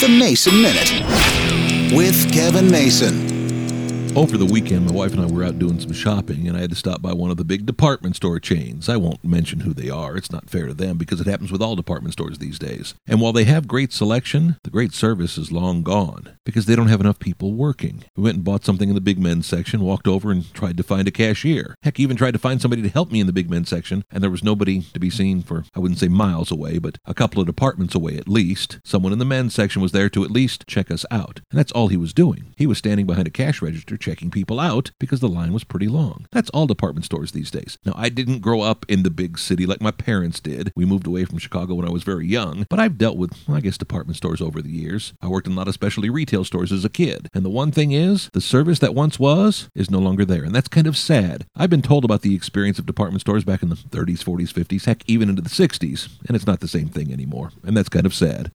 The Mason Minute with Kevin Mason. Over the weekend, my wife and I were out doing some shopping, and I had to stop by one of the big department store chains. I won't mention who they are, it's not fair to them because it happens with all department stores these days. And while they have great selection, the great service is long gone because they don't have enough people working. We went and bought something in the big men's section, walked over and tried to find a cashier. Heck, even tried to find somebody to help me in the big men's section, and there was nobody to be seen for, I wouldn't say miles away, but a couple of departments away at least. Someone in the men's section was there to at least check us out. And that's all he was doing. He was standing behind a cash register checking people out because the line was pretty long. That's all department stores these days. Now, I didn't grow up in the big city like my parents did. We moved away from Chicago when I was very young, but I've dealt with, I guess, department stores over the years. I worked in a lot of specialty retail stores as a kid. And the one thing is, the service that once was is no longer there. And that's kind of sad. I've been told about the experience of department stores back in the 30s, 40s, 50s, heck, even into the 60s. And it's not the same thing anymore. And that's kind of sad.